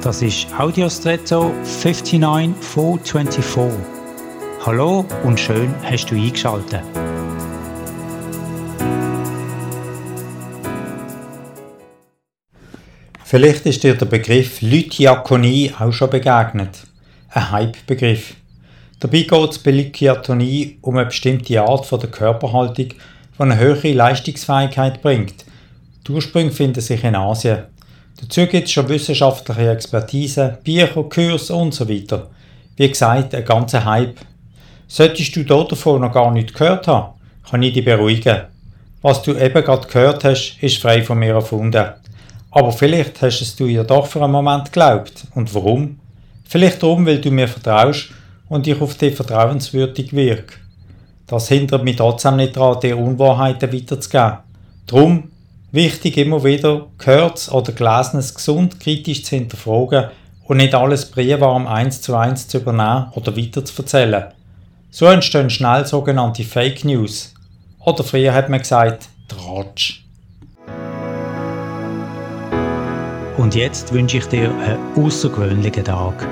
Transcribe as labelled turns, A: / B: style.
A: Das ist Audiostretto 59424. Hallo und schön hast du eingeschaltet.
B: Vielleicht ist dir der Begriff Lydiakonie auch schon begegnet. Ein Hype-Begriff. Dabei geht es bei Lydiakonie um eine bestimmte Art von der Körperhaltung, die eine höhere Leistungsfähigkeit bringt. Die Ursprünge finden sich in Asien. Dazu gibt es schon wissenschaftliche Expertise, Bücher, Kurse und so weiter. Wie gesagt, ein ganzer Hype. Solltest du davon noch gar nicht gehört haben, kann ich dich beruhigen. Was du eben gerade gehört hast, ist frei von mir erfunden. Aber vielleicht hast es du ja doch für einen Moment geglaubt. Und warum? Vielleicht darum, weil du mir vertraust und ich auf dich vertrauenswürdig wirke. Das hindert mich trotzdem nicht daran, dir Unwahrheiten weiterzugeben. Drum Wichtig immer wieder, gehörtes oder gelesenes gesund kritisch zu hinterfragen und nicht alles briewarm eins zu eins zu übernehmen oder weiter zu erzählen. So entstehen schnell sogenannte Fake News. Oder früher hat man gesagt, Tratsch.
A: Und jetzt wünsche ich dir einen außergewöhnlichen Tag.